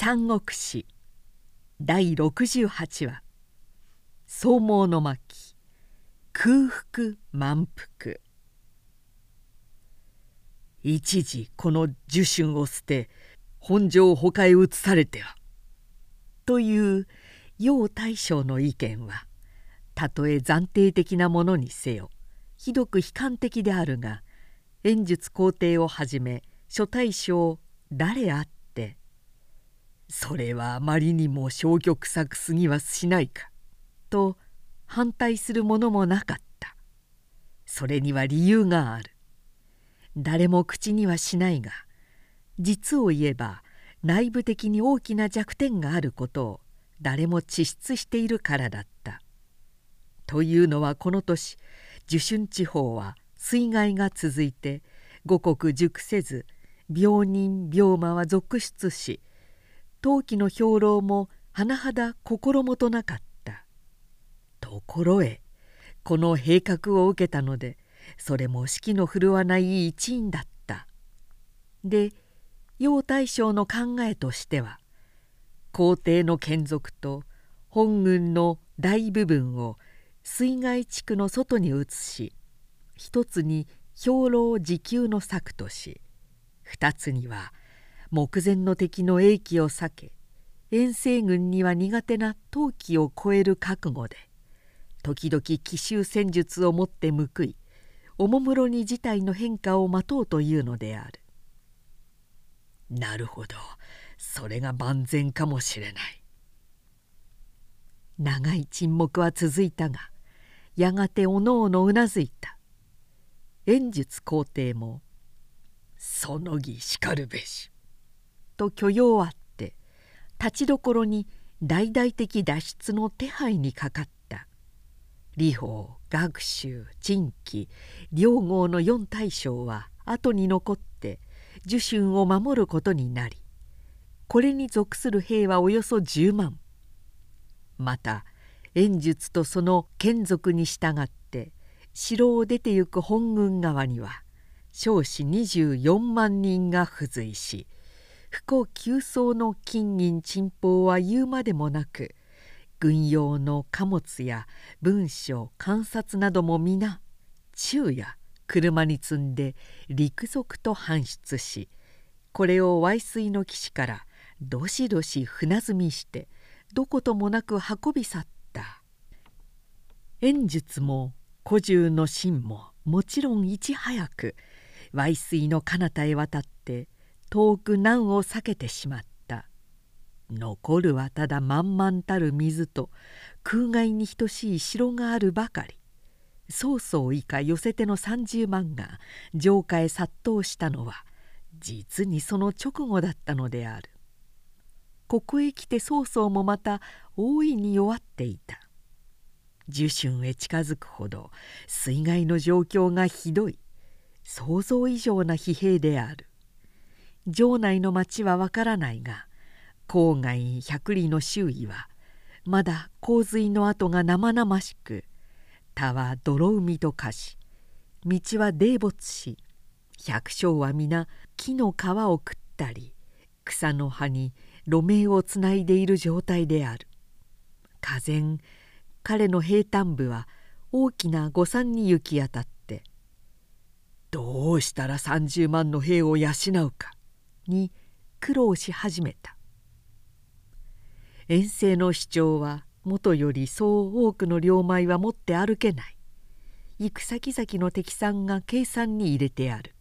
三国史第68話「総毛の巻。空腹満腹」一時この樹春を捨て本城他へ移されては。という楊大将の意見はたとえ暫定的なものにせよひどく悲観的であるが演術皇帝をはじめ諸大将誰あってそれはあまりにも消極臭くすぎはしないか。と反対するものもなかった。それには理由がある。誰も口にはしないが実を言えば内部的に大きな弱点があることを誰も地質しているからだった。というのはこの年受春地方は水害が続いて五穀熟せず病人病魔は続出し陶器の兵糧も甚だ心もとなかった。ところへこの閉閣を受けたのでそれも指揮の振るわない一員だった。で楊大将の考えとしては皇帝の眷属と本軍の大部分を水害地区の外に移し一つに兵糧自給の策とし二つには目前の敵の英気を避け遠征軍には苦手な陶器を超える覚悟で時々奇襲戦術をもって報いおもむろに事態の変化を待とうというのである。なるほど。それが万全かもしれない。長い沈黙は続いたがやがておのおのうなずいた。演術皇帝も「その儀しかるべし」と許容あって立ちどころに大々的脱出の手配にかかった。李鵬学習陳記両郷の四大将は後に残って受春を守ることになりこれに属する兵はおよそ10万。また演術とその眷属に従って城を出てゆく本軍側には少子24万人が付随し不幸急走の金銀珍宝は言うまでもなく軍用の貨物や文書観察なども皆昼夜車に積んで陸続と搬出しこれを淮水の岸からどしどし船積みしてどこともなく運び去った。演術も古獣の真ももちろんいち早く淮水の彼方へ渡って遠く難を避けてしまった。残るはただ満々たる水と空外に等しい城があるばかり。曹操以下寄せての30万が城下へ殺到したのは実にその直後だったのである。ここへ来て曹操もまた大いに弱っていた。樹春へ近づくほど水害の状況がひどい。想像以上な疲弊である。城内の町はわからないが郊外百里の周囲はまだ洪水の跡が生々しく田は泥海と化し道は泥没し百姓は皆木の皮を食ったり草の葉に路面をつないでいる状態である。俄然彼の平坦部は大きな誤算に行き当たって「どうしたら30万の兵を養うか」に苦労し始めた。遠征の主張はもとよりそう多くの両米は持って歩けない。行く先々の敵さんが計算に入れてある。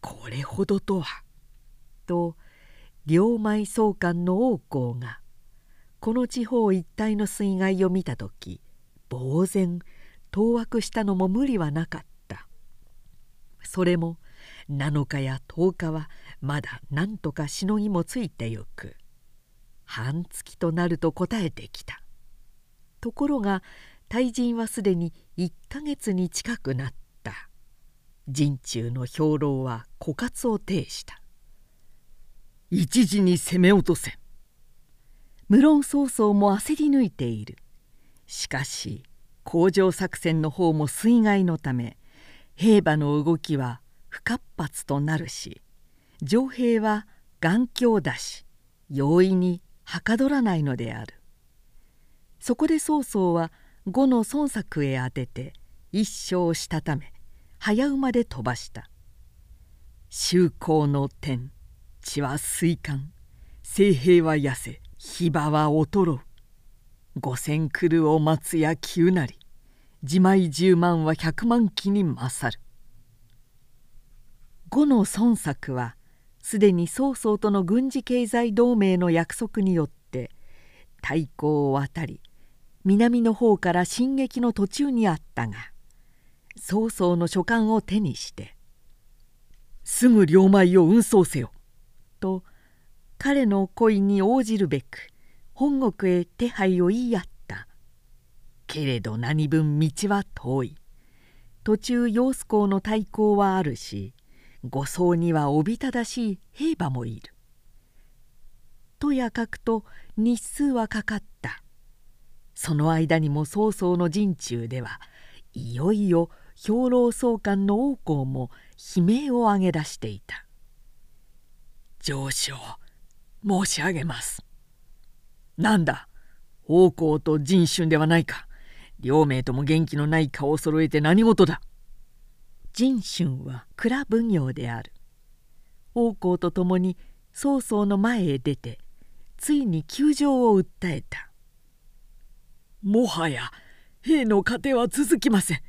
これほどとは」と両米総監の王公がこの地方一帯の水害を見た時呆然当惑したのも無理はなかった。それも7日や10日はまだ何とかしのぎもついてゆく。半月となると答えてきた。ところが大人はすでに1ヶ月に近くなった。陣中の兵糧は枯渇を呈した。一時に攻め落とせ。無論曹操も焦り抜いている。しかし工場作戦の方も水害のため兵馬の動きは不活発となるし城兵は頑強だし容易にはかどらないのである。そこで曹操は呉の孫作へ当てて一生したため早馬で飛ばした。周公の天血は水管聖兵は痩せ火場は衰う。五千来るを待つや急なり自前十万は百万機に勝る。呉の孫作はすでに曹操との軍事経済同盟の約束によって太鼓を渡り南の方から進撃の途中にあったが曹操の書簡を手にして「すぐ両米を運送せよ」と彼の恋に応じるべく本国へ手配を言い合った。けれど何分道は遠い。途中揚子港の対抗はあるし護送にはおびただしい兵馬もいる。とやかくと日数はかかった。その間にも曹操の陣中ではいよいよ兵糧総監の王公も悲鳴を上げ出していた「上昇申し上げます」「なんだ王公と陣春ではないか。両名とも元気のない顔を揃えて何事だ」仁春は蔵奉行である。王公と共に曹操の前へ出てついに窮状を訴えた「もはや兵の糧は続きません。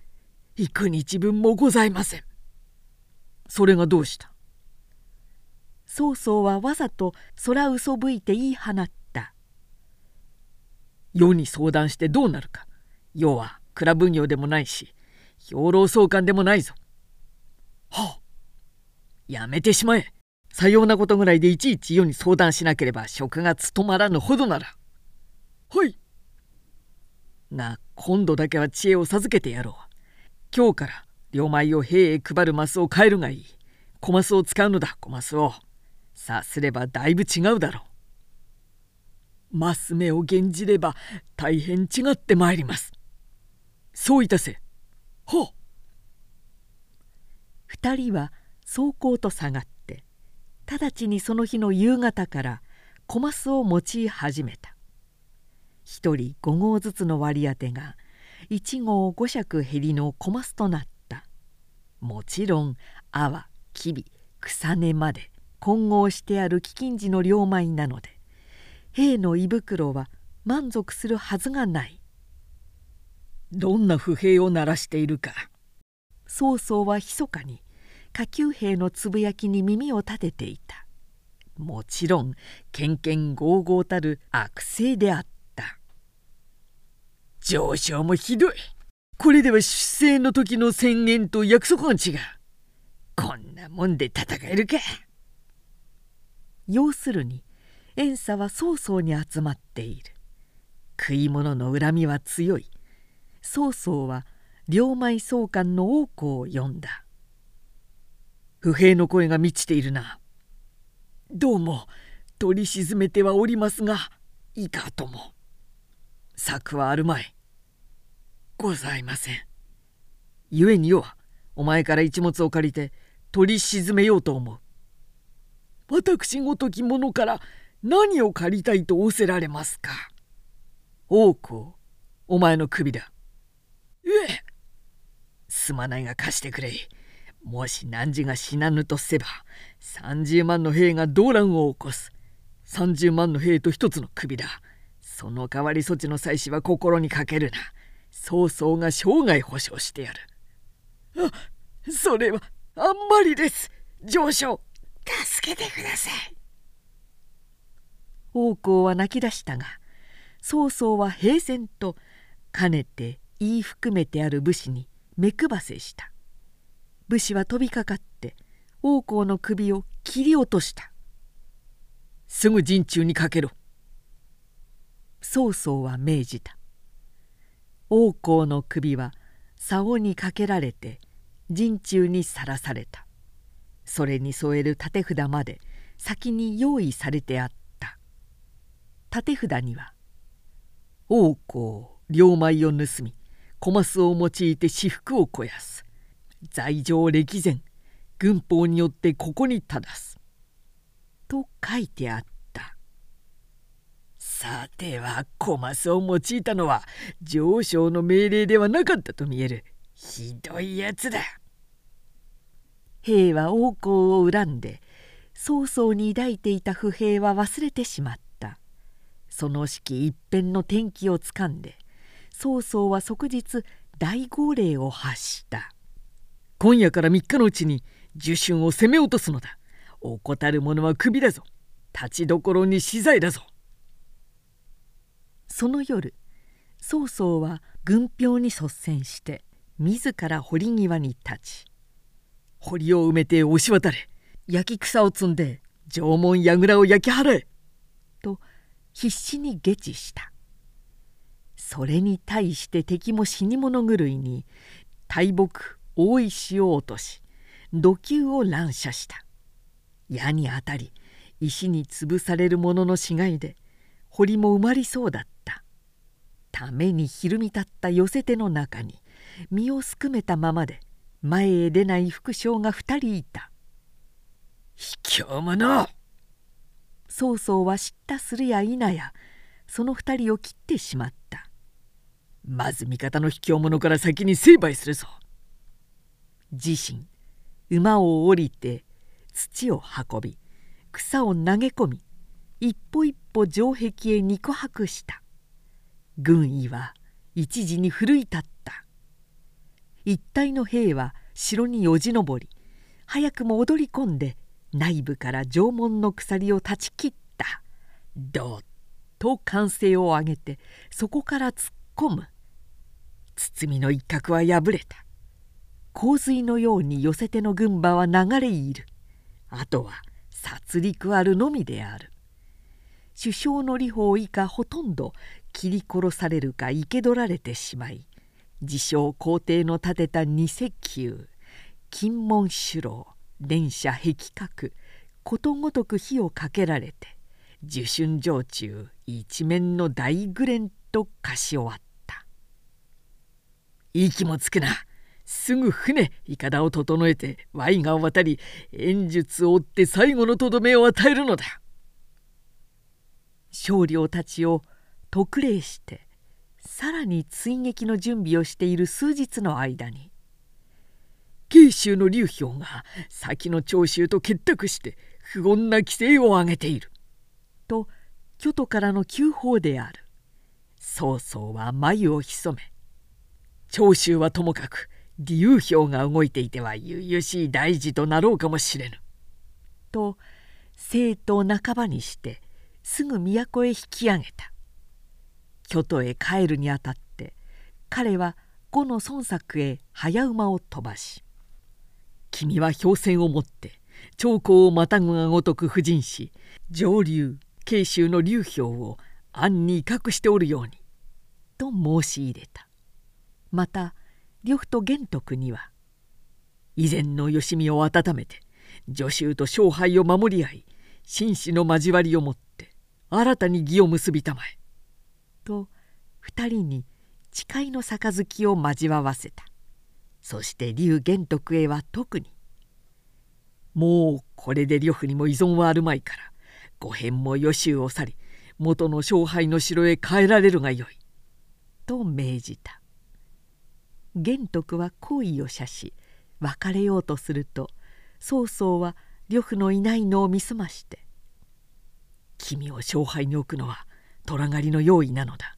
幾日分もございません」それがどうした？曹操はわざと空嘘吹いて言い放った「世に相談してどうなるか。世は蔵奉行でもないし兵糧総監でもないぞ。はあ、やめてしまえ。さようなことぐらいでいちいち世に相談しなければ職が務まらぬほどなら。はい。が今度だけは知恵を授けてやろう。今日から両米を兵へ配るマスを変えるがいい。小マスを使うのだ。小マスを。さすればだいぶ違うだろう。マス目を減じれば大変違ってまいります。そういたせ。ほう2人は走行と下がって直ちにその日の夕方から小マスを用い始めた。1人5号ずつの割り当てが1号5尺減りの小マスとなった。もちろん阿波吉備草根まで混合してある飢饉時の両米なので兵の胃袋は満足するはずがない。どんな不平を鳴らしているか。曹操は密かに下級兵のつぶやきに耳を立てていた。もちろんけんけんごうごうたる悪性であった。上昇もひどい。これでは出征の時の宣言と約束が違う。こんなもんで戦えるか。要するに遠佐は曹操に集まっている。食い物の恨みは強い。曹操は両米総監の王子を呼んだ。不平の声が満ちているな。どうも取り沈めてはおりますがいかとも。策はあるまい。ございません。故によはお前から一物を借りて取り沈めようと思う。私ごとき者から何を借りたいと仰せられますか。王子お前の首だ。ええ。すまないが貸してくれもし汝が死なぬとせば30万の兵が動乱を起こす。30万の兵と一つの首だ。その代わり措置の妻子は心にかけるな。曹操が生涯保証してやる。あそれはあんまりです。上昇助けてください。王公は泣き出したが曹操は平然とかねて言い含めてある武士に目配せした。武士は飛びかかって王公の首を切り落とした。すぐ陣中にかけろ。曹操は命じた。王公の首は竿にかけられて陣中にさらされた。それに添える立て札まで先に用意されてあった。立て札には「王公両米を盗み小マスを用いて私腹を肥やす。罪状歴然軍法によってここに正す」と書いてあった。さてはコマスを用いたのは上昇の命令ではなかったと見えるひどいやつだ。兵は王侯を恨んで曹操に抱いていた不平は忘れてしまった。その式一変の転機をつかんで曹操は即日大号令を発した。今夜から3日のうちに受春を攻め落とすのだ。怠る者は首だぞ。立ちどころに資材だぞ。その夜曹操は軍票に率先して自ら堀際に立ち堀を埋めて押し渡れ焼き草を積んで縄文櫓を焼き払えと必死に下知した。それに対して敵も死に物狂いに大木大石を落とし土球を乱射した。矢に当たり石に潰される者のの死骸で堀も埋まりそうだった。ためにひるみ立った寄せ手の中に身をすくめたままで前へ出ない副将が2人いた「卑怯者!」曹操は知ったするや否やその2人を切ってしまった。まず味方の卑怯者から先に成敗するぞ。自身。馬を降りて土を運び草を投げ込み一歩一歩城壁へ肉薄した。軍医は一時に奮い立った。一体の兵は城によじ登り早くも踊り込んで内部から城門の鎖を断ち切った。どっと歓声を上げてそこから突っ込む。包みの一角は破れた。洪水のように寄せての軍馬は流れ入る。あとは殺戮あるのみである。首相の李鵬以下ほとんど切り殺されるか生け捕られてしまい自称皇帝の建てた二石球金門首楼電車壁画ことごとく火をかけられて受春城中一面の大グレンと化し終わった。息もつくな。すぐ船いかだを整えてワイを渡り演術を追って最後のとどめを与えるのだ少領たちを特例してさらに追撃の準備をしている数日の間に慶州の劉氷が先の長州と結託して不穏な規制を上げている。と京都からの急報である。曹操は眉を潜め長州はともかく劉氷が動いていては悠々しい大事となろうかもしれぬ。と生徒を半ばにしてすぐ都へ引き上げた。京都へ帰るにあたって彼は呉の孫作へ早馬を飛ばし「君は氷船を持って長江をまたぐがごとく布陣し上流慶州の流氷を暗に威嚇しておるように」と申し入れたまた呂布と玄徳には「以前のよしみを温めて助手と勝敗を守り合い紳士の交わりをもって新たに義を結びたまえ」と2人に誓いの杯を交わせた。そして劉玄徳へは特に「もうこれで呂布にも依存はあるまいから五辺も予習を去り元の勝敗の城へ帰られるがよい」と命じた。玄徳は好意を謝し別れようとすると曹操は呂布のいないのを見すまして「君を勝敗に置くのは虎狩りの用意なのだ。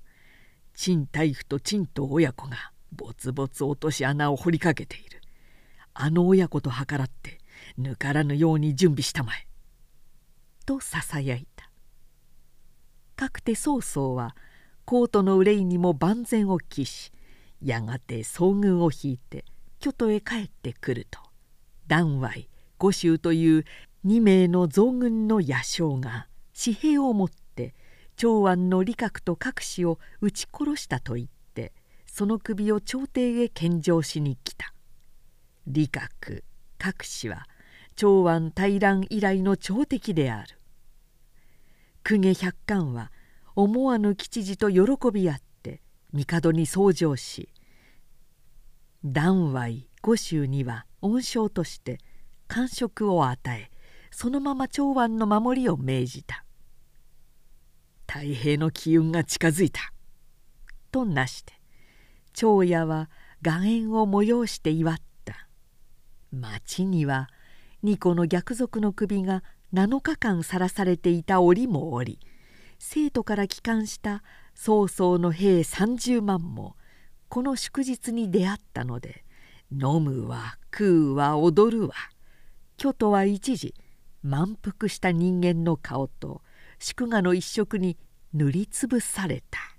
陳大夫と陳と親子がぼつぼつ落とし穴を掘りかけている。あの親子と計らってぬからぬように準備したまえ」とささやいた。かくて曹操はコートの憂いにも万全を期しやがて総軍を引いて京都へ帰ってくると段外五州という2名の増軍の野将が紙幣を持って長安の李閣と各氏を撃ち殺したと言ってその首を朝廷へ献上しに来た。李閣各氏は長安大乱以来の朝敵である。公家百貫は思わぬ吉次と喜び合って帝に奏上し談話五州には恩賞として官職を与えそのまま長安の守りを命じた。太平の機運が近づいた」となして長屋は岩塩を催して祝った。町には二個の逆賊の首が7日間さらされていた折もおり生徒から帰還した曹操の兵30万もこの祝日に出会ったので飲むわ食うわ踊るわ巨都は一時満腹した人間の顔と祝賀の一色に塗りつぶされた。